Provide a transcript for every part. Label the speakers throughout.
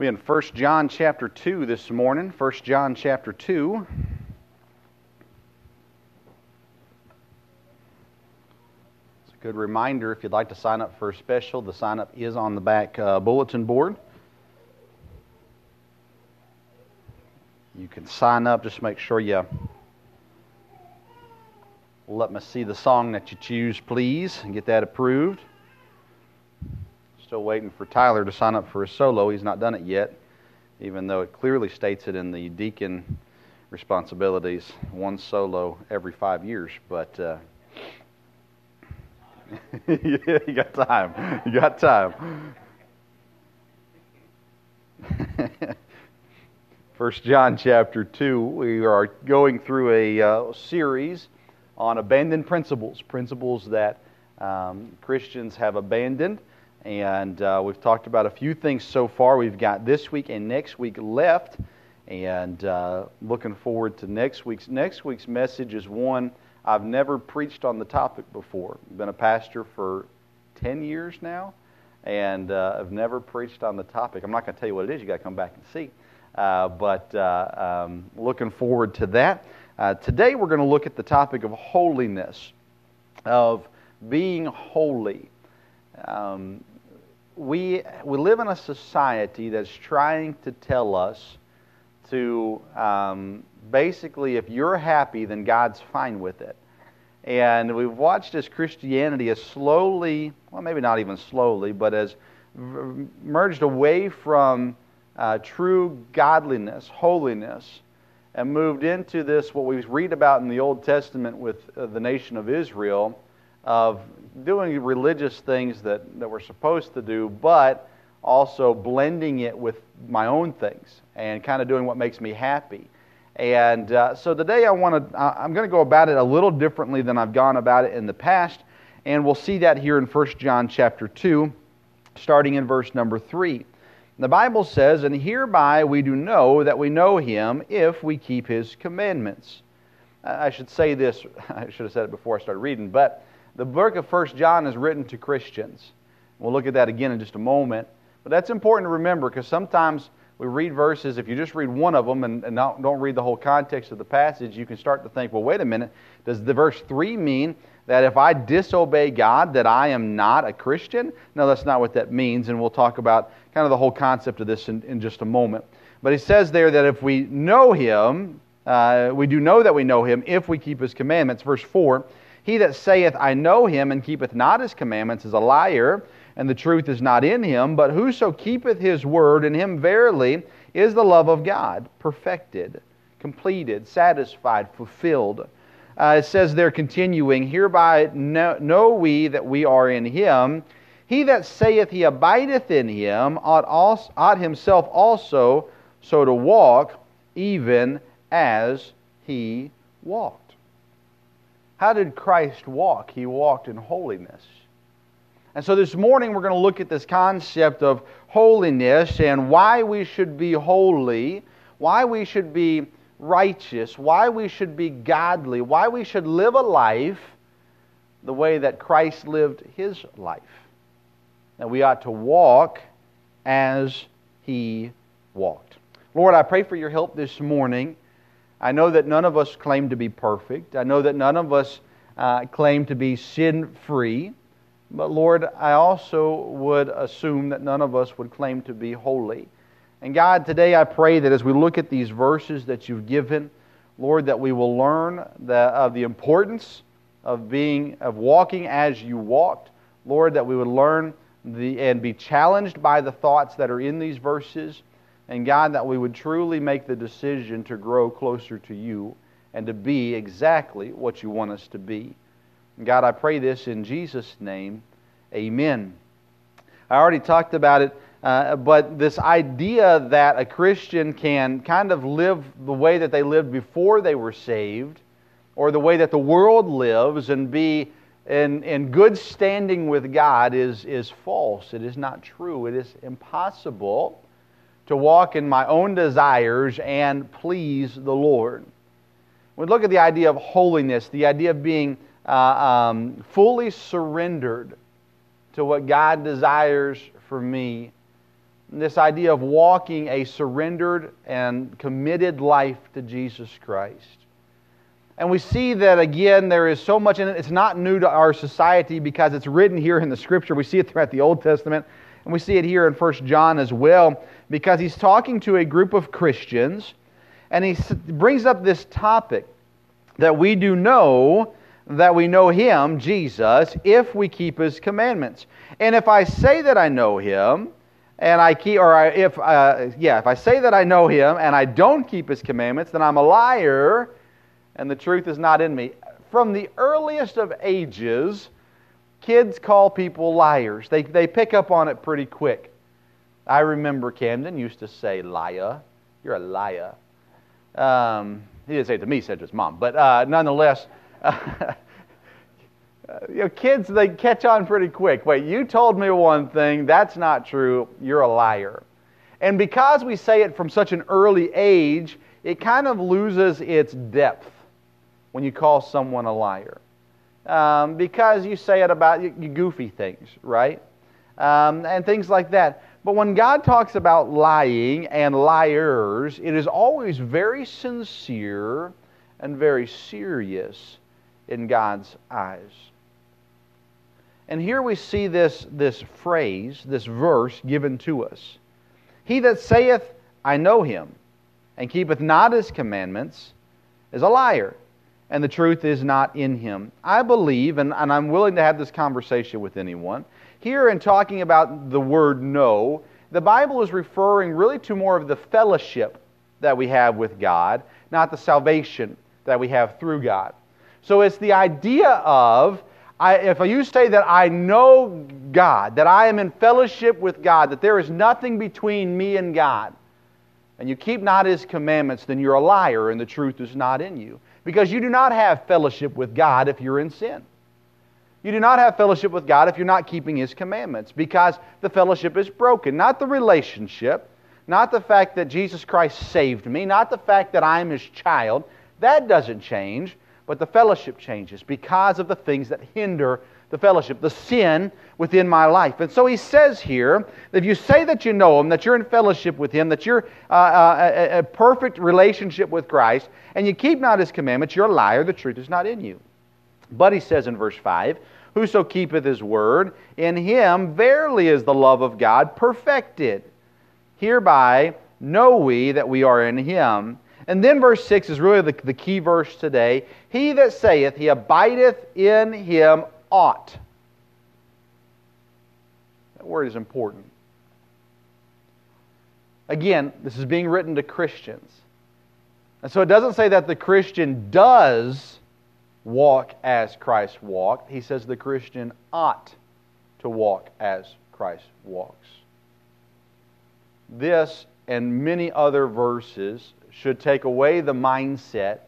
Speaker 1: We in 1 John chapter 2 this morning. 1 John chapter 2. It's a good reminder if you'd like to sign up for a special, the sign up is on the back uh, bulletin board. You can sign up, just make sure you let me see the song that you choose, please, and get that approved. Still waiting for Tyler to sign up for his solo. He's not done it yet, even though it clearly states it in the deacon responsibilities one solo every five years. But uh, you got time. You got time. First John chapter 2, we are going through a uh, series on abandoned principles, principles that um, Christians have abandoned. And uh, we've talked about a few things so far. We've got this week and next week left, and uh, looking forward to next week's. Next week's message is one I've never preached on the topic before. I've been a pastor for 10 years now, and uh, I've never preached on the topic. I'm not going to tell you what it is. You've got to come back and see. Uh, but uh, um, looking forward to that. Uh, today we're going to look at the topic of holiness, of being holy. Um, we, we live in a society that's trying to tell us to um, basically, if you're happy, then God's fine with it. And we've watched as Christianity has slowly, well, maybe not even slowly, but has merged away from uh, true godliness, holiness, and moved into this, what we read about in the Old Testament with uh, the nation of Israel, of doing religious things that, that we're supposed to do, but also blending it with my own things and kind of doing what makes me happy. And uh, so today I want to, I'm going to go about it a little differently than I've gone about it in the past, and we'll see that here in 1 John chapter 2, starting in verse number 3. The Bible says, And hereby we do know that we know him if we keep his commandments. I should say this, I should have said it before I started reading, but the book of 1 John is written to Christians. We'll look at that again in just a moment. But that's important to remember because sometimes we read verses, if you just read one of them and, and not, don't read the whole context of the passage, you can start to think, well, wait a minute, does the verse 3 mean that if I disobey God, that I am not a Christian? No, that's not what that means, and we'll talk about kind of the whole concept of this in, in just a moment. But he says there that if we know him, uh, we do know that we know him if we keep his commandments. Verse 4 he that saith, I know him, and keepeth not his commandments, is a liar, and the truth is not in him. But whoso keepeth his word, in him verily is the love of God, perfected, completed, satisfied, fulfilled. Uh, it says there, continuing, Hereby know, know we that we are in him. He that saith he abideth in him ought, also, ought himself also so to walk, even as he walked. How did Christ walk? He walked in holiness. And so this morning we're going to look at this concept of holiness and why we should be holy, why we should be righteous, why we should be godly, why we should live a life the way that Christ lived his life. That we ought to walk as he walked. Lord, I pray for your help this morning I know that none of us claim to be perfect. I know that none of us uh, claim to be sin free. But Lord, I also would assume that none of us would claim to be holy. And God, today I pray that as we look at these verses that you've given, Lord, that we will learn the, of the importance of being of walking as you walked. Lord, that we would learn the, and be challenged by the thoughts that are in these verses. And God, that we would truly make the decision to grow closer to you and to be exactly what you want us to be. And God, I pray this in Jesus' name. Amen. I already talked about it, uh, but this idea that a Christian can kind of live the way that they lived before they were saved, or the way that the world lives, and be in, in good standing with God is, is false. It is not true. It is impossible to walk in my own desires and please the Lord. We look at the idea of holiness, the idea of being uh, um, fully surrendered to what God desires for me. this idea of walking a surrendered and committed life to Jesus Christ. And we see that again, there is so much in it. It's not new to our society because it's written here in the Scripture. We see it throughout the Old Testament, and we see it here in 1 John as well, because he's talking to a group of Christians, and he brings up this topic that we do know that we know him, Jesus, if we keep his commandments. And if I say that I know him, and I keep, or I, if, uh, yeah, if I say that I know him and I don't keep his commandments, then I'm a liar and the truth is not in me. From the earliest of ages, kids call people liars. They, they pick up on it pretty quick. I remember Camden used to say, liar. You're a liar. Um, he didn't say it to me, he said to his mom. But uh, nonetheless, you know, kids, they catch on pretty quick. Wait, you told me one thing, that's not true, you're a liar. And because we say it from such an early age, it kind of loses its depth when you call someone a liar. Um, because you say it about goofy things, right? Um, and things like that. But when God talks about lying and liars, it is always very sincere and very serious in God's eyes. And here we see this, this phrase, this verse given to us He that saith, I know him, and keepeth not his commandments, is a liar, and the truth is not in him. I believe, and, and I'm willing to have this conversation with anyone, here in talking about the word know, the Bible is referring really to more of the fellowship that we have with God, not the salvation that we have through God. So it's the idea of I, if you say that I know God, that I am in fellowship with God, that there is nothing between me and God, and you keep not His commandments, then you're a liar and the truth is not in you. Because you do not have fellowship with God if you're in sin. You do not have fellowship with God if you're not keeping His commandments, because the fellowship is broken. Not the relationship, not the fact that Jesus Christ saved me, not the fact that I'm His child. That doesn't change but the fellowship changes because of the things that hinder the fellowship, the sin within my life. And so he says here that if you say that you know him, that you're in fellowship with him, that you're uh, uh, a, a perfect relationship with Christ, and you keep not his commandments, you're a liar, the truth is not in you. But he says in verse 5, Whoso keepeth his word, in him verily is the love of God perfected. Hereby know we that we are in him. And then verse 6 is really the, the key verse today. He that saith he abideth in him ought. That word is important. Again, this is being written to Christians. And so it doesn't say that the Christian does walk as Christ walked. He says the Christian ought to walk as Christ walks. This and many other verses should take away the mindset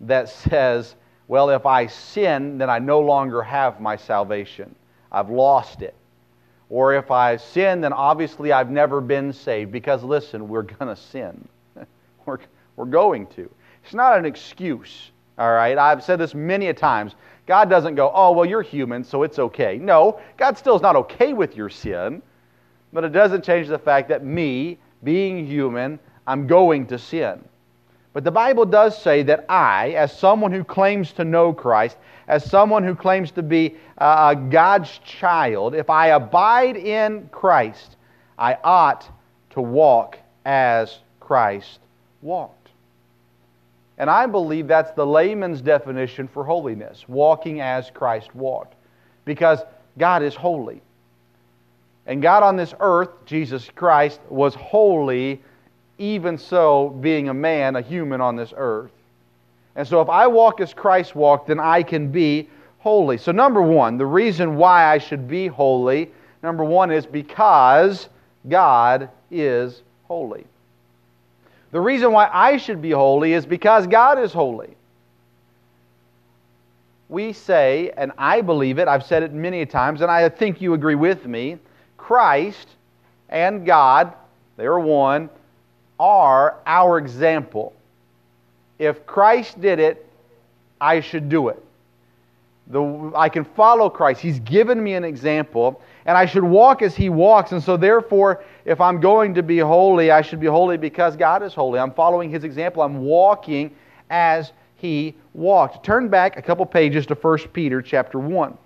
Speaker 1: that says, well, if I sin, then I no longer have my salvation. I've lost it. Or if I sin, then obviously I've never been saved. Because listen, we're going to sin. we're, we're going to. It's not an excuse, all right? I've said this many a times. God doesn't go, oh, well, you're human, so it's okay. No, God still is not okay with your sin, but it doesn't change the fact that me, being human, I'm going to sin. But the Bible does say that I, as someone who claims to know Christ, as someone who claims to be uh, God's child, if I abide in Christ, I ought to walk as Christ walked. And I believe that's the layman's definition for holiness walking as Christ walked. Because God is holy. And God on this earth, Jesus Christ, was holy even so, being a man, a human on this earth. And so, if I walk as Christ walked, then I can be holy. So, number one, the reason why I should be holy, number one, is because God is holy. The reason why I should be holy is because God is holy. We say, and I believe it, I've said it many times, and I think you agree with me Christ and God, they are one, are our example. If Christ did it, I should do it. The, I can follow Christ. He's given me an example. and I should walk as He walks. And so, therefore, if I'm going to be holy, I should be holy because God is holy. I'm following His example. I'm walking as He walked. Turn back a couple pages to 1 Peter chapter 1.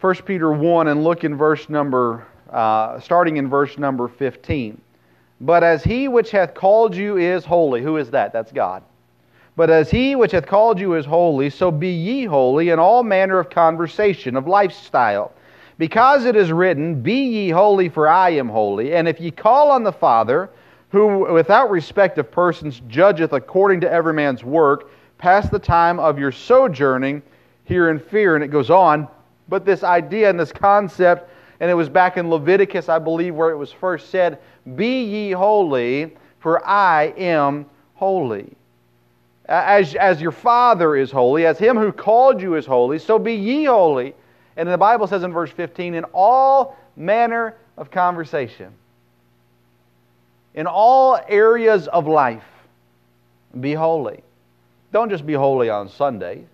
Speaker 1: 1 Peter 1 and look in verse number, uh, starting in verse number 15. But as he which hath called you is holy, who is that? That's God. But as he which hath called you is holy, so be ye holy in all manner of conversation, of lifestyle. Because it is written, Be ye holy, for I am holy. And if ye call on the Father, who without respect of persons judgeth according to every man's work, pass the time of your sojourning here in fear. And it goes on. But this idea and this concept, and it was back in Leviticus, I believe, where it was first said, Be ye holy, for I am holy. As, as your Father is holy, as him who called you is holy, so be ye holy. And the Bible says in verse 15, in all manner of conversation, in all areas of life, be holy. Don't just be holy on Sunday.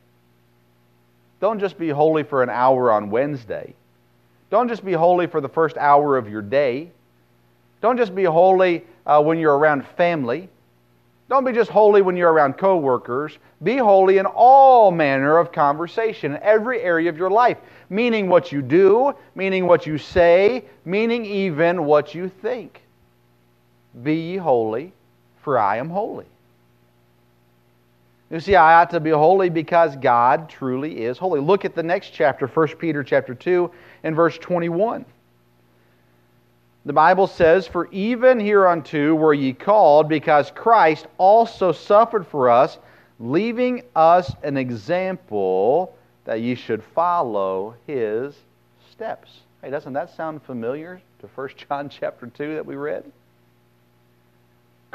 Speaker 1: Don't just be holy for an hour on Wednesday. Don't just be holy for the first hour of your day. Don't just be holy uh, when you're around family. Don't be just holy when you're around coworkers. Be holy in all manner of conversation, in every area of your life, meaning what you do, meaning what you say, meaning even what you think. Be ye holy, for I am holy. You see, I ought to be holy because God truly is holy. Look at the next chapter, 1 Peter chapter 2 and verse 21. The Bible says, For even hereunto were ye called, because Christ also suffered for us, leaving us an example that ye should follow his steps. Hey, doesn't that sound familiar to 1 John chapter 2 that we read?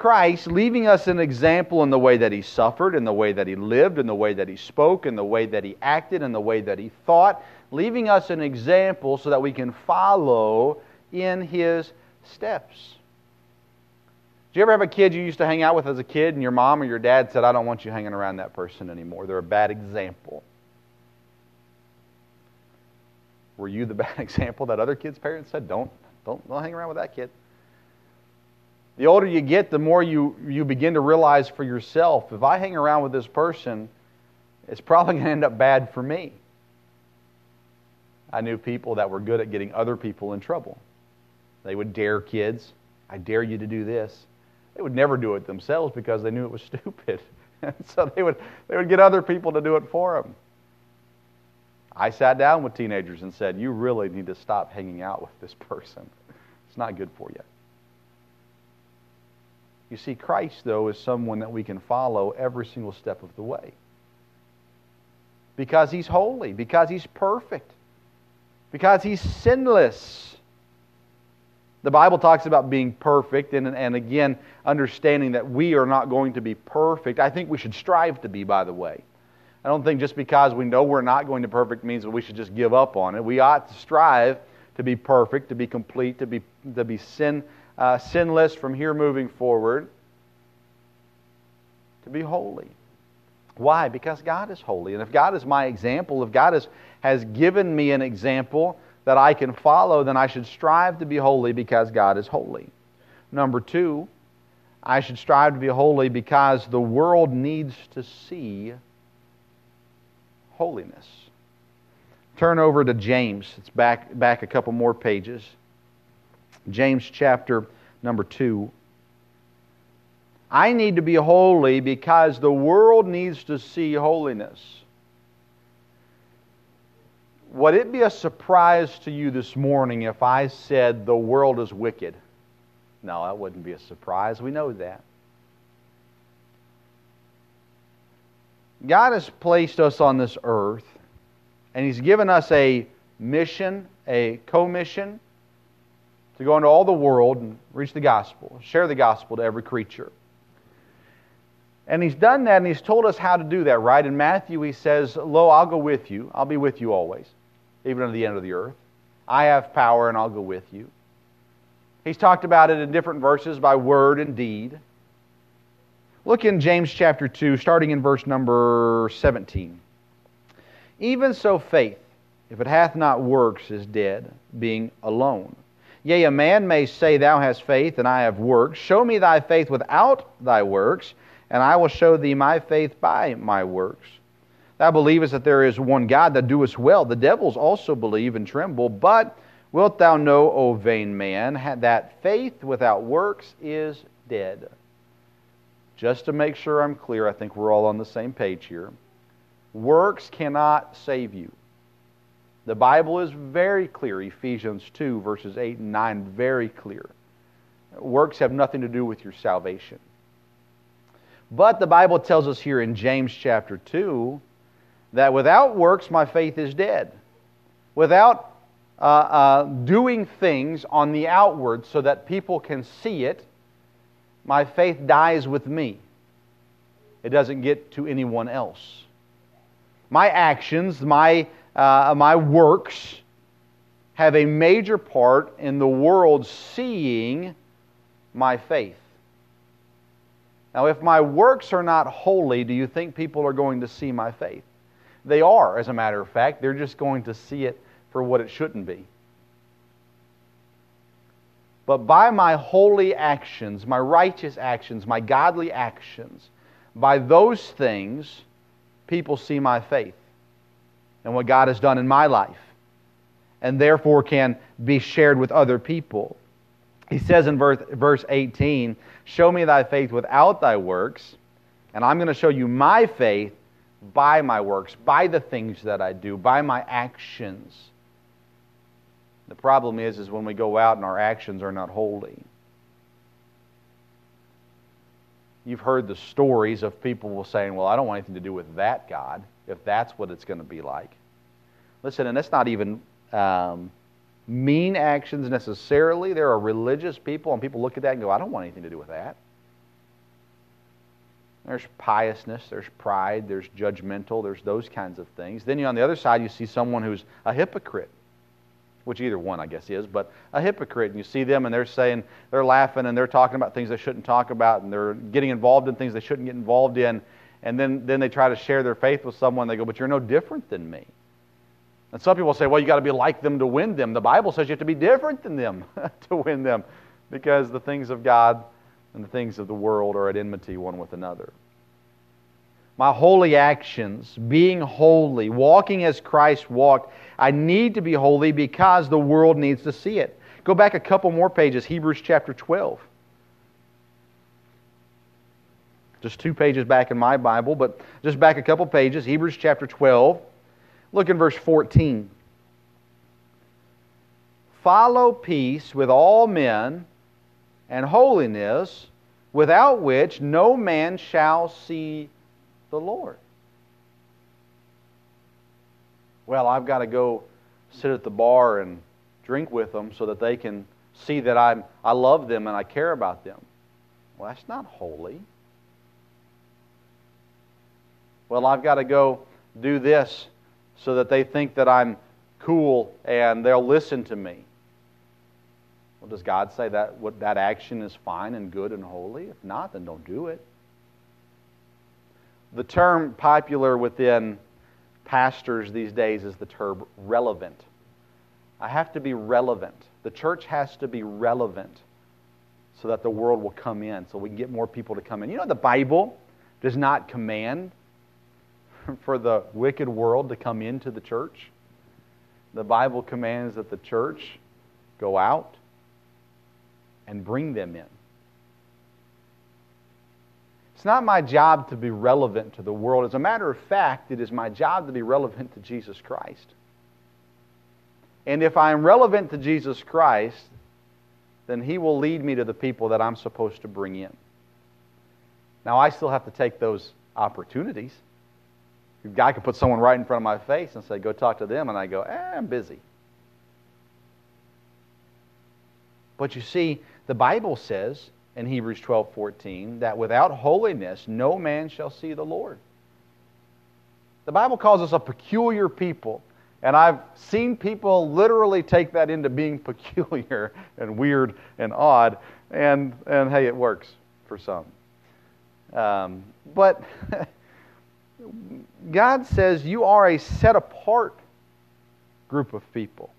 Speaker 1: Christ, leaving us an example in the way that he suffered, in the way that he lived, in the way that he spoke, in the way that he acted, in the way that he thought, leaving us an example so that we can follow in his steps. Do you ever have a kid you used to hang out with as a kid, and your mom or your dad said, I don't want you hanging around that person anymore? They're a bad example. Were you the bad example that other kids' parents said, don't, don't, don't hang around with that kid? The older you get, the more you, you begin to realize for yourself if I hang around with this person, it's probably going to end up bad for me. I knew people that were good at getting other people in trouble. They would dare kids, I dare you to do this. They would never do it themselves because they knew it was stupid. And so they would, they would get other people to do it for them. I sat down with teenagers and said, You really need to stop hanging out with this person. It's not good for you. You see, Christ, though, is someone that we can follow every single step of the way. Because he's holy, because he's perfect, because he's sinless. The Bible talks about being perfect, and, and again, understanding that we are not going to be perfect. I think we should strive to be, by the way. I don't think just because we know we're not going to perfect means that we should just give up on it. We ought to strive to be perfect, to be complete, to be, to be sin uh, sinless from here moving forward, to be holy. Why? Because God is holy. And if God is my example, if God is, has given me an example that I can follow, then I should strive to be holy because God is holy. Number two, I should strive to be holy because the world needs to see holiness. Turn over to James. It's back, back a couple more pages. James chapter number 2. I need to be holy because the world needs to see holiness. Would it be a surprise to you this morning if I said the world is wicked? No, that wouldn't be a surprise. We know that. God has placed us on this earth, and He's given us a mission, a commission to go into all the world and reach the gospel, share the gospel to every creature. And he's done that, and he's told us how to do that, right? In Matthew, he says, Lo, I'll go with you. I'll be with you always, even to the end of the earth. I have power, and I'll go with you. He's talked about it in different verses by word and deed. Look in James chapter 2, starting in verse number 17. Even so, faith, if it hath not works, is dead, being alone. Yea, a man may say, Thou hast faith, and I have works. Show me thy faith without thy works, and I will show thee my faith by my works. Thou believest that there is one God that doest well. The devils also believe and tremble. But wilt thou know, O vain man, that faith without works is dead? Just to make sure I'm clear, I think we're all on the same page here. Works cannot save you. The Bible is very clear. Ephesians 2, verses 8 and 9, very clear. Works have nothing to do with your salvation. But the Bible tells us here in James chapter 2 that without works, my faith is dead. Without uh, uh, doing things on the outward so that people can see it, my faith dies with me. It doesn't get to anyone else. My actions, my uh, my works have a major part in the world seeing my faith. Now, if my works are not holy, do you think people are going to see my faith? They are, as a matter of fact. They're just going to see it for what it shouldn't be. But by my holy actions, my righteous actions, my godly actions, by those things, people see my faith and what God has done in my life, and therefore can be shared with other people. He says in verse, verse 18, Show me thy faith without thy works, and I'm going to show you my faith by my works, by the things that I do, by my actions. The problem is, is when we go out and our actions are not holy. You've heard the stories of people saying, Well, I don't want anything to do with that God if that's what it's going to be like. Listen, and that's not even um, mean actions necessarily. There are religious people, and people look at that and go, I don't want anything to do with that. There's piousness, there's pride, there's judgmental, there's those kinds of things. Then you, on the other side, you see someone who's a hypocrite, which either one, I guess, is, but a hypocrite. And you see them and they're saying, they're laughing and they're talking about things they shouldn't talk about and they're getting involved in things they shouldn't get involved in and then, then they try to share their faith with someone. They go, But you're no different than me. And some people say, Well, you got to be like them to win them. The Bible says you have to be different than them to win them because the things of God and the things of the world are at enmity one with another. My holy actions, being holy, walking as Christ walked, I need to be holy because the world needs to see it. Go back a couple more pages, Hebrews chapter 12. Just two pages back in my Bible, but just back a couple pages, Hebrews chapter 12. Look in verse 14. Follow peace with all men and holiness, without which no man shall see the Lord. Well, I've got to go sit at the bar and drink with them so that they can see that I'm, I love them and I care about them. Well, that's not holy well, I've got to go do this so that they think that I'm cool and they'll listen to me. Well, does God say that what that action is fine and good and holy? If not, then don't do it. The term popular within pastors these days is the term relevant. I have to be relevant. The church has to be relevant so that the world will come in, so we can get more people to come in. You know, the Bible does not command for the wicked world to come into the church. The Bible commands that the church go out and bring them in. It's not my job to be relevant to the world. As a matter of fact, it is my job to be relevant to Jesus Christ. And if I am relevant to Jesus Christ, then He will lead me to the people that I'm supposed to bring in. Now, I still have to take those opportunities. God could put someone right in front of my face and say, Go talk to them. And I go, eh, I'm busy. But you see, the Bible says in Hebrews 12 14 that without holiness, no man shall see the Lord. The Bible calls us a peculiar people. And I've seen people literally take that into being peculiar and weird and odd. And, and hey, it works for some. Um, but God says you are a set apart group of people.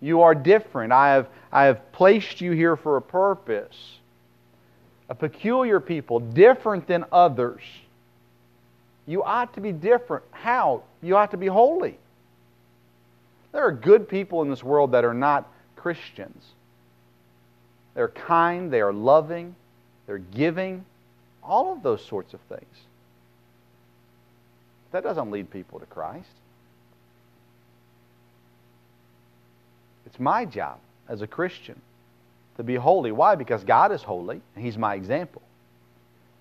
Speaker 1: You are different. I have, I have placed you here for a purpose. A peculiar people, different than others. You ought to be different. How? You ought to be holy. There are good people in this world that are not Christians. They're kind, they are loving, they're giving, all of those sorts of things. That doesn't lead people to Christ. It's my job as a Christian to be holy. Why? Because God is holy, and He's my example.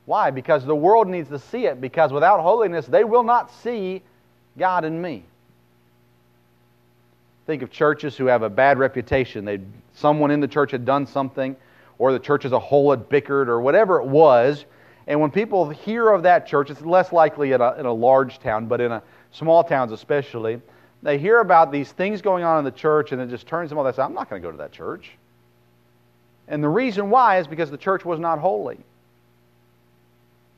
Speaker 1: Why? Because the world needs to see it, because without holiness, they will not see God in me. Think of churches who have a bad reputation. They, someone in the church had done something, or the church as a whole had bickered, or whatever it was. And when people hear of that church, it's less likely in a, in a large town, but in a, small towns especially, they hear about these things going on in the church, and it just turns them off. They say, I'm not going to go to that church. And the reason why is because the church was not holy.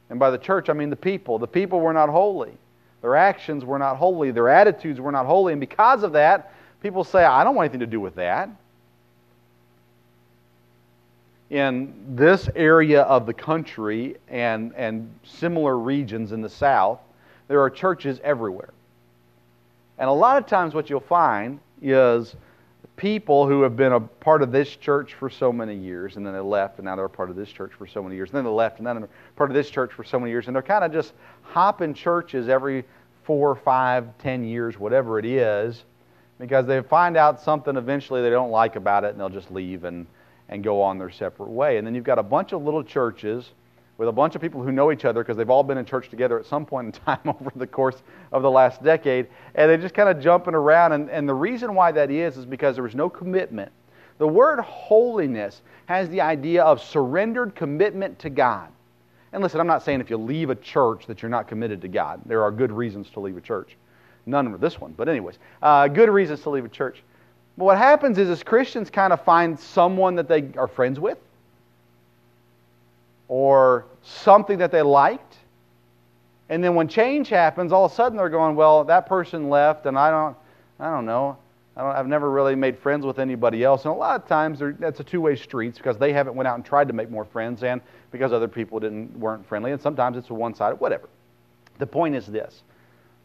Speaker 1: And by the church, I mean the people. The people were not holy. Their actions were not holy. Their attitudes were not holy. And because of that, people say, I don't want anything to do with that. In this area of the country and, and similar regions in the South, there are churches everywhere. And a lot of times, what you'll find is people who have been a part of this church for so many years, and then they left, and now they're a part of this church for so many years, and then they left, and then they're part of this church for so many years, and they're kind of just hopping churches every four, five, ten years, whatever it is, because they find out something eventually they don't like about it, and they'll just leave and, and go on their separate way. And then you've got a bunch of little churches with a bunch of people who know each other because they've all been in church together at some point in time over the course of the last decade, and they're just kind of jumping around. And, and the reason why that is is because there was no commitment. The word holiness has the idea of surrendered commitment to God. And listen, I'm not saying if you leave a church that you're not committed to God. There are good reasons to leave a church. None of this one, but anyways, uh, good reasons to leave a church. But what happens is, as Christians kind of find someone that they are friends with, or something that they liked. And then when change happens, all of a sudden they're going, well, that person left, and I don't, I don't know. I don't, I've never really made friends with anybody else. And a lot of times that's a two-way street because they haven't went out and tried to make more friends, and because other people didn't weren't friendly. And sometimes it's a one-sided, whatever. The point is this: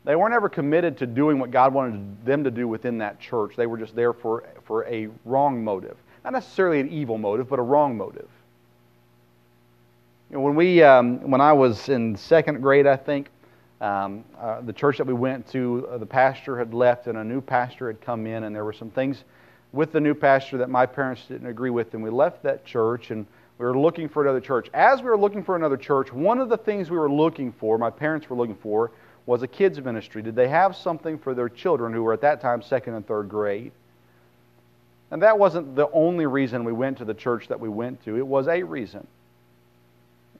Speaker 1: they weren't ever committed to doing what God wanted them to do within that church. They were just there for for a wrong motive, not necessarily an evil motive, but a wrong motive. You know, when we, um, when I was in second grade, I think, um, uh, the church that we went to, uh, the pastor had left and a new pastor had come in, and there were some things with the new pastor that my parents didn't agree with, and we left that church and we were looking for another church. As we were looking for another church, one of the things we were looking for, my parents were looking for, was a kids ministry. Did they have something for their children who were at that time second and third grade? And that wasn't the only reason we went to the church that we went to. It was a reason.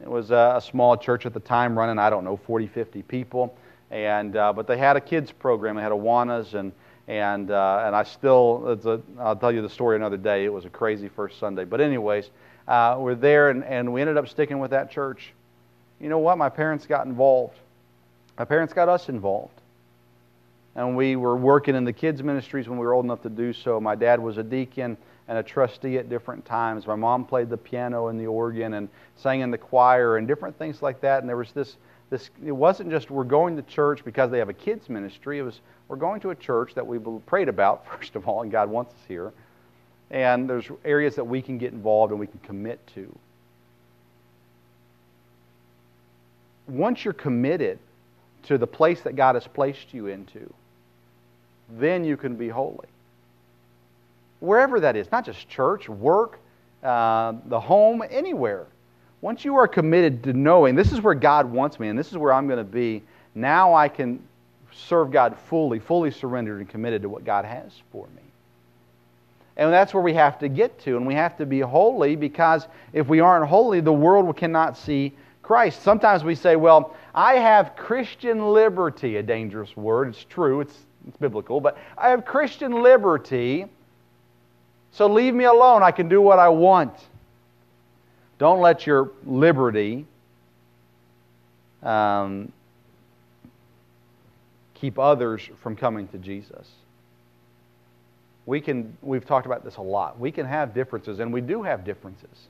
Speaker 1: It was a, small church at the time, running I don't know 40, 50 people, and uh, but they had a kids program. They had Awanas and and uh, and I still I'll tell you the story another day. It was a crazy first Sunday, but anyways, uh, we're there and, and we ended up sticking with that church. You know what? My parents got involved. My parents got us involved. And we were working in the kids' ministries when we were old enough to do so. My dad was a deacon and a trustee at different times. My mom played the piano and the organ and sang in the choir and different things like that. And there was this, this it wasn't just we're going to church because they have a kids ministry. It was we're going to a church that we prayed about, first of all, and God wants us here. And there's areas that we can get involved and we can commit to. Once you're committed to the place that God has placed you into, then you can be holy wherever that is, not just church, work, uh, the home, anywhere. Once you are committed to knowing this is where God wants me and this is where I'm going to be, now I can serve God fully, fully surrendered and committed to what God has for me. And that's where we have to get to. And we have to be holy because if we aren't holy, the world cannot see Christ. Sometimes we say, well, I have Christian liberty, a dangerous word. It's true, it's, it's biblical, but I have Christian liberty so leave me alone. I can do what I want. Don't let your liberty um, keep others from coming to Jesus. We can, we've talked about this a lot. We can have differences, and we do have differences.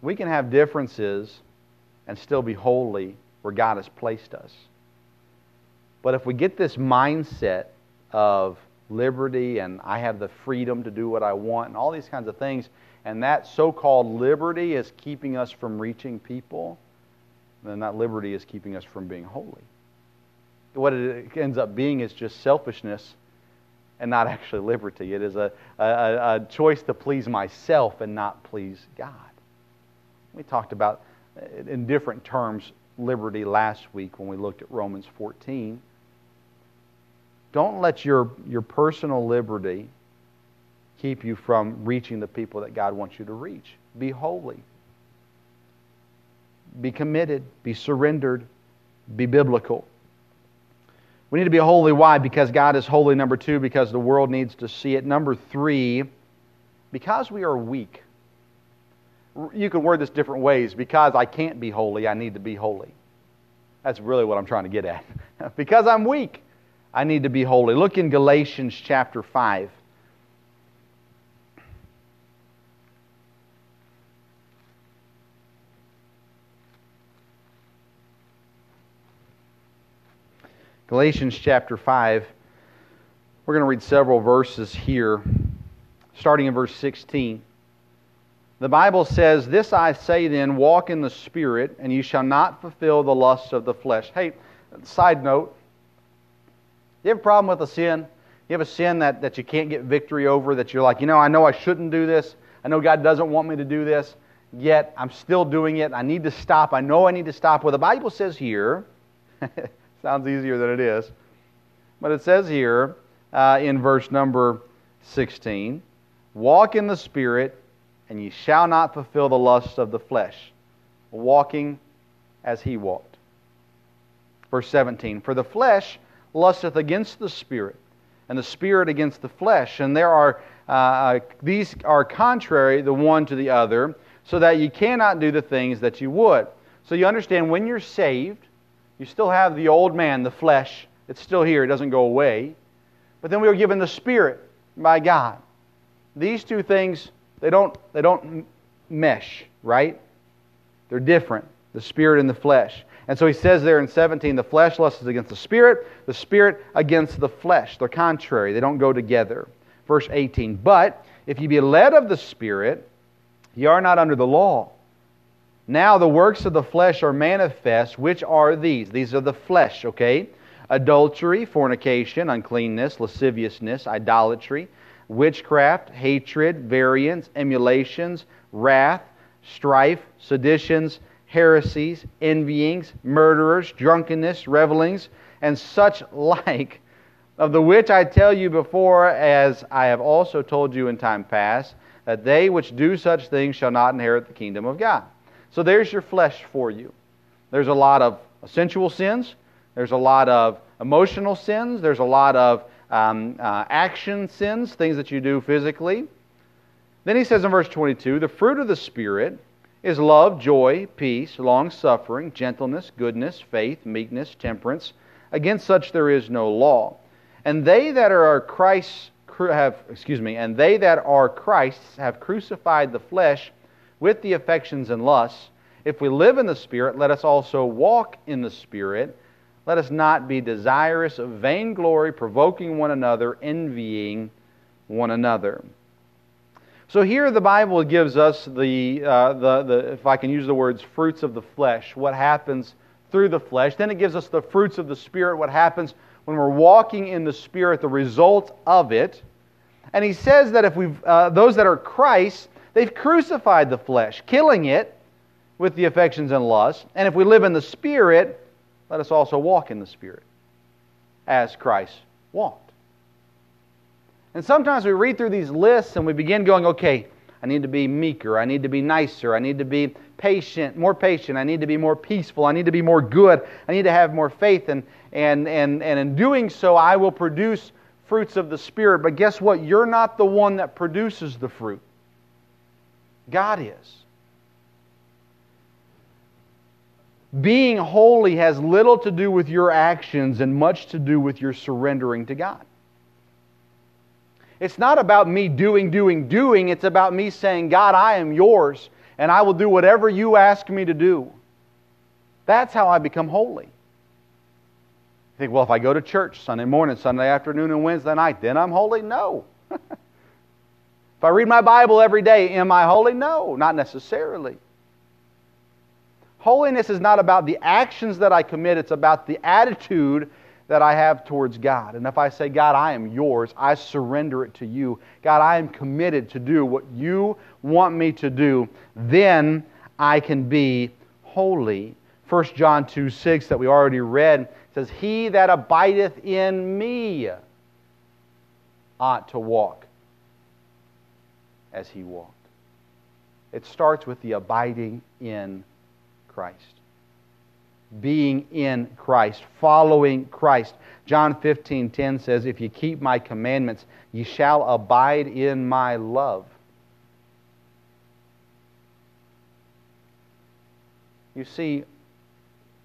Speaker 1: We can have differences and still be holy where God has placed us. But if we get this mindset of liberty and I have the freedom to do what I want and all these kinds of things, and that so called liberty is keeping us from reaching people, then that liberty is keeping us from being holy. What it ends up being is just selfishness and not actually liberty. It is a, a, a choice to please myself and not please God. We talked about, in different terms, liberty last week when we looked at Romans 14. Don't let your, your personal liberty keep you from reaching the people that God wants you to reach. Be holy. Be committed. Be surrendered. Be biblical. We need to be holy. Why? Because God is holy. Number two, because the world needs to see it. Number three, because we are weak. You can word this different ways. Because I can't be holy, I need to be holy. That's really what I'm trying to get at. because I'm weak. I need to be holy. Look in Galatians chapter 5. Galatians chapter 5. We're going to read several verses here, starting in verse 16. The Bible says, This I say then, walk in the Spirit, and you shall not fulfill the lusts of the flesh. Hey, side note, you have a problem with a sin? You have a sin that, that you can't get victory over, that you're like, you know, I know I shouldn't do this. I know God doesn't want me to do this, yet I'm still doing it. I need to stop. I know I need to stop. Well, the Bible says here, sounds easier than it is, but it says here uh, in verse number 16 walk in the Spirit, and ye shall not fulfill the lusts of the flesh. Walking as he walked. Verse 17 For the flesh lusteth against the Spirit, and the Spirit against the flesh. And there are uh, uh, these are contrary the one to the other, so that you cannot do the things that you would. So you understand when you're saved, you still have the old man, the flesh. It's still here, it doesn't go away. But then we are given the Spirit by God. These two things, they don't, they don't mesh, right? They're different, the Spirit and the flesh. And so he says there in 17, the flesh lusts against the spirit, the spirit against the flesh. They're contrary, they don't go together. Verse 18, but if ye be led of the spirit, ye are not under the law. Now the works of the flesh are manifest, which are these. These are the flesh, okay? Adultery, fornication, uncleanness, lasciviousness, idolatry, witchcraft, hatred, variance, emulations, wrath, strife, seditions, heresies, envyings, murderers, drunkenness, revelings, and such like, of the which I tell you before, as I have also told you in time past, that they which do such things shall not inherit the kingdom of God. So there's your flesh for you. There's a lot of sensual sins, there's a lot of emotional sins, there's a lot of um, uh, action sins, things that you do physically. Then he says in verse 22 the fruit of the Spirit is love, joy, peace, long suffering, gentleness, goodness, faith, meekness, temperance. Against such there is no law. And they that are Christ have excuse me, and they that are Christ's have crucified the flesh with the affections and lusts. If we live in the Spirit, let us also walk in the Spirit. Let us not be desirous of vainglory, provoking one another, envying one another. So here the Bible gives us the, uh, the, the, if I can use the words, fruits of the flesh, what happens through the flesh. Then it gives us the fruits of the Spirit, what happens when we're walking in the Spirit, the result of it. And he says that if we've, uh, those that are Christ, they've crucified the flesh, killing it with the affections and lusts. And if we live in the Spirit, let us also walk in the Spirit as Christ walked. And sometimes we read through these lists and we begin going, okay, I need to be meeker. I need to be nicer. I need to be patient, more patient. I need to be more peaceful. I need to be more good. I need to have more faith. And, and, and, and in doing so, I will produce fruits of the Spirit. But guess what? You're not the one that produces the fruit, God is. Being holy has little to do with your actions and much to do with your surrendering to God. It's not about me doing, doing, doing. It's about me saying, God, I am yours, and I will do whatever you ask me to do. That's how I become holy. You think, well, if I go to church Sunday morning, Sunday afternoon, and Wednesday night, then I'm holy? No. if I read my Bible every day, am I holy? No, not necessarily. Holiness is not about the actions that I commit, it's about the attitude that I have towards God. And if I say, God, I am yours, I surrender it to you. God, I am committed to do what you want me to do, then I can be holy. 1 John 2 6 that we already read says, He that abideth in me ought to walk as he walked. It starts with the abiding in Christ. Being in Christ, following Christ. John 15 10 says, If you keep my commandments, ye shall abide in my love. You see,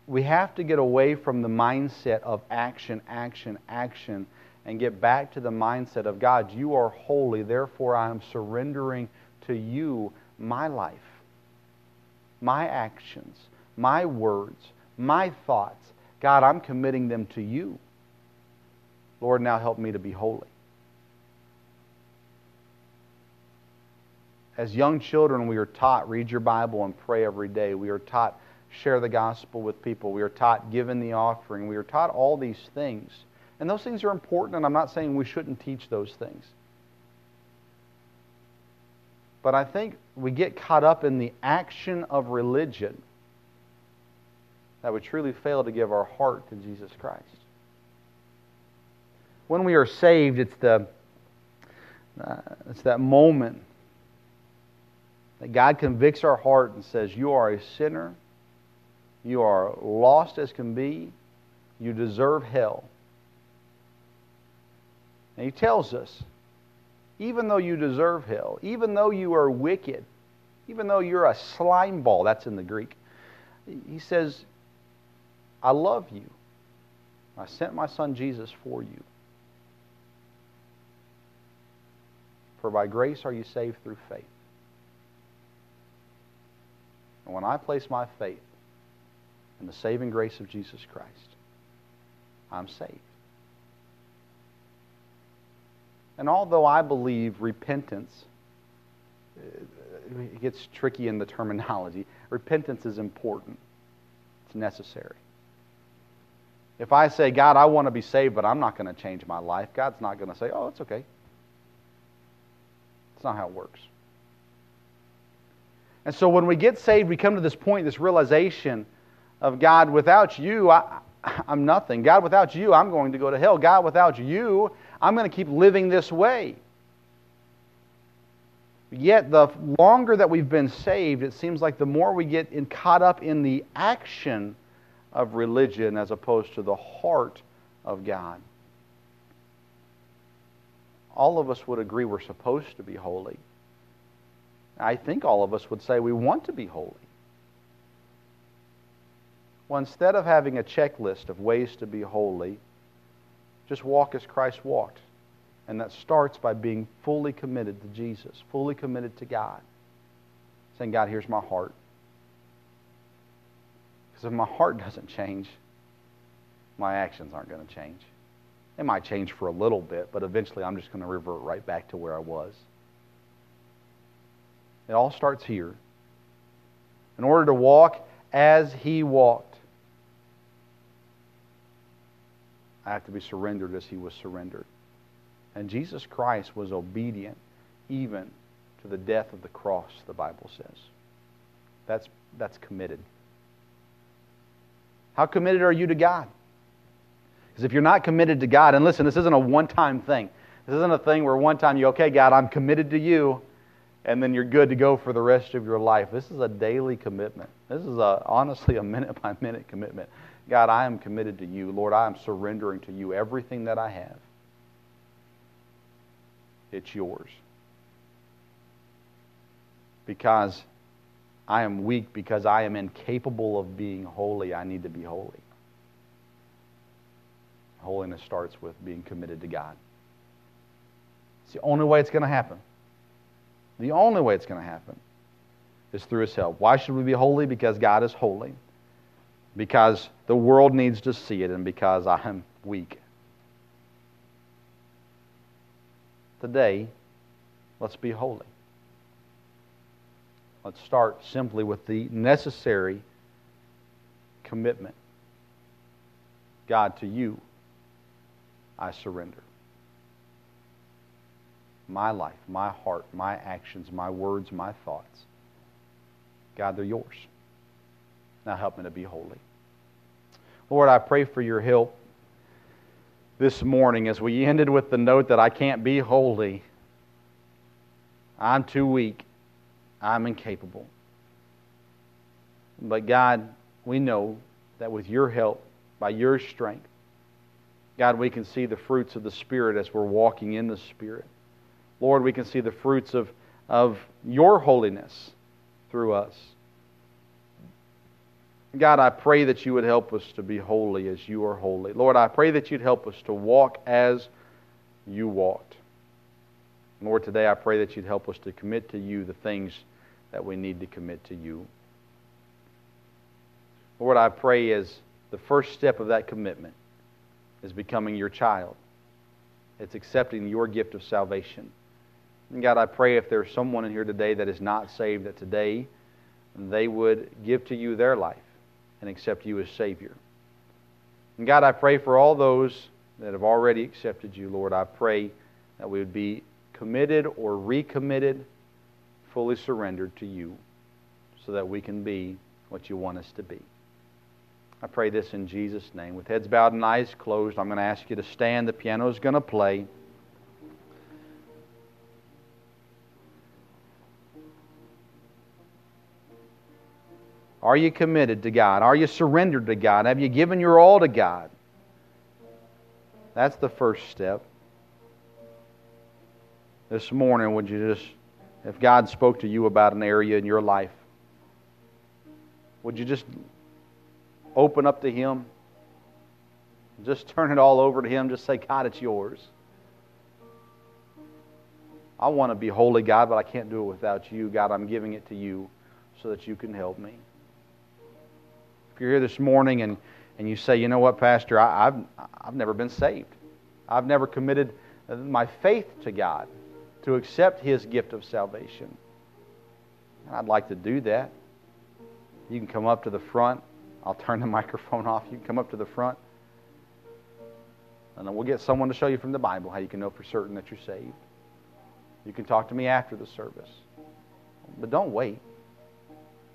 Speaker 1: we have to get away from the mindset of action, action, action, and get back to the mindset of God, you are holy, therefore I am surrendering to you my life my actions, my words, my thoughts. God, I'm committing them to you. Lord, now help me to be holy. As young children, we are taught read your Bible and pray every day. We are taught share the gospel with people. We are taught give in the offering. We are taught all these things. And those things are important, and I'm not saying we shouldn't teach those things. But I think we get caught up in the action of religion that we truly fail to give our heart to Jesus Christ. When we are saved, it's, the, uh, it's that moment that God convicts our heart and says, You are a sinner. You are lost as can be. You deserve hell. And He tells us even though you deserve hell, even though you are wicked, even though you're a slime ball, that's in the Greek, he says, I love you. I sent my son Jesus for you. For by grace are you saved through faith. And when I place my faith in the saving grace of Jesus Christ, I'm saved. And although I believe repentance, uh, it gets tricky in the terminology, repentance is important, it's necessary. If I say, God, I want to be saved, but I'm not going to change my life, God's not going to say, oh, it's okay. It's not how it works. And so when we get saved, we come to this point, this realization of God, without you, I, am nothing. God, without you, I'm going to go to hell. God, without you, I'm going to keep living this way. Yet, the longer that we've been saved, it seems like the more we get in, caught up in the action of religion as opposed to the heart of God. All of us would agree we're supposed to be holy. I think all of us would say we want to be holy. Well, instead of having a checklist of ways to be holy, just walk as Christ walked. And that starts by being fully committed to Jesus, fully committed to God. Saying, God, here's my heart. Because if my heart doesn't change, my actions aren't going to change. They might change for a little bit, but eventually I'm just going to revert right back to where I was. It all starts here. In order to walk as he walked, I have to be surrendered as he was surrendered. And Jesus Christ was obedient even to the death of the cross, the Bible says. That's, that's committed. How committed are you to God? Because if you're not committed to God, and listen, this isn't a one time thing. This isn't a thing where one time you, okay, God, I'm committed to you, and then you're good to go for the rest of your life. This is a daily commitment. This is a, honestly a minute by minute commitment. God, I am committed to you. Lord, I am surrendering to you everything that I have. It's yours. Because I am weak because I am incapable of being holy. I need to be holy. Holiness starts with being committed to God. It's the only way it's going to happen. The only way it's going to happen is through His help. Why should we be holy? Because God is holy. Because the world needs to see it, and because I am weak. Today, let's be holy. Let's start simply with the necessary commitment. God, to you, I surrender. My life, my heart, my actions, my words, my thoughts. God, they're yours. Now help me to be holy. Lord, I pray for your help this morning as we ended with the note that I can't be holy. I'm too weak. I'm incapable. But God, we know that with your help, by your strength, God, we can see the fruits of the Spirit as we're walking in the Spirit. Lord, we can see the fruits of, of your holiness through us. God, I pray that you would help us to be holy as you are holy. Lord, I pray that you'd help us to walk as you walked. Lord, today I pray that you'd help us to commit to you the things that we need to commit to you. Lord, I pray as the first step of that commitment is becoming your child. It's accepting your gift of salvation. And God, I pray if there's someone in here today that is not saved, that today they would give to you their life and accept you as Savior. And God, I pray for all those that have already accepted you, Lord. I pray that we would be committed or recommitted fully surrendered to you so that we can be what you want us to be. I pray this in Jesus' name. With heads bowed and eyes closed, I'm going to ask you to stand. The piano is going to play. Are you committed to God? Are you surrendered to God? Have you given your all to God? That's the first step. This morning, would you just if God spoke to you about an area in your life, would you just open up to Him? Just turn it all over to Him. Just say, God, it's yours. I want to be holy, God, but I can't do it without you. God, I'm giving it to you so that you can help me. You're here this morning and, and you say, you know what, Pastor, I, I've, I've never been saved, I've never committed my faith to God to accept His gift of salvation. And I'd like to do that. You can come up to the front. I'll turn the microphone off. You can come up to the front. And then we'll get someone to show you from the Bible how you can know for certain that you're saved. You can talk to me after the service. But don't wait.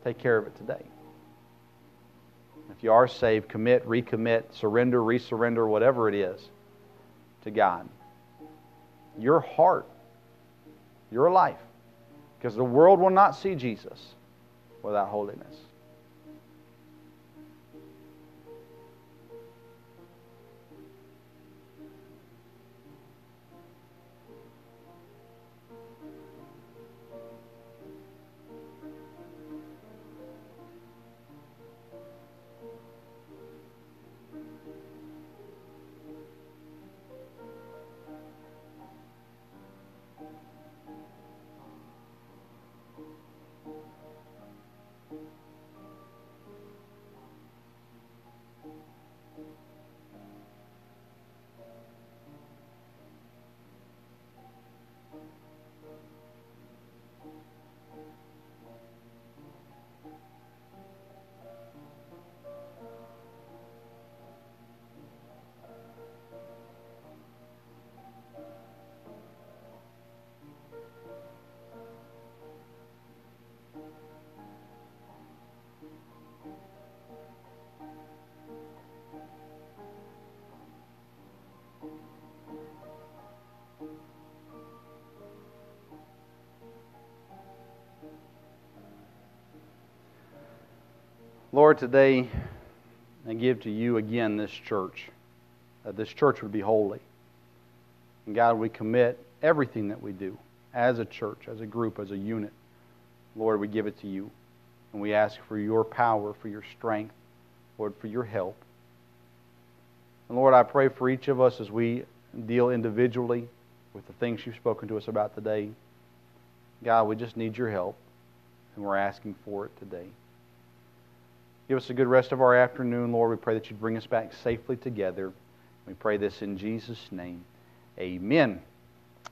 Speaker 1: Take care of it today. If you are saved, commit, recommit, surrender, resurrender, whatever it is to God. Your heart your life. Because the world will not see Jesus without holiness. Lord, today I give to you again this church, that this church would be holy. And God, we commit everything that we do as a church, as a group, as a unit. Lord, we give it to you. And we ask for your power, for your strength, Lord, for your help. And Lord, I pray for each of us as we deal individually with the things you've spoken to us about today. God, we just need your help, and we're asking for it today. Give us a good rest of our afternoon, Lord. We pray that you'd bring us back safely together. We pray this in Jesus' name. Amen.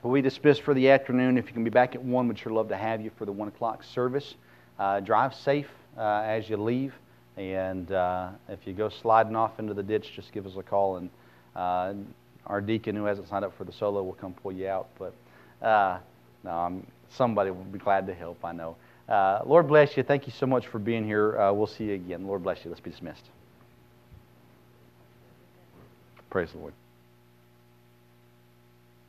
Speaker 1: We dismiss for the afternoon. If you can be back at 1, we'd sure love to have you for the 1 o'clock service. Uh, drive safe uh, as you leave. And uh, if you go sliding off into the ditch, just give us a call, and uh, our deacon who hasn't signed up for the solo will come pull you out. But uh, no, somebody will be glad to help, I know. Uh, Lord bless you. Thank you so much for being here. Uh, we'll see you again. Lord bless you. Let's be dismissed. Praise the Lord.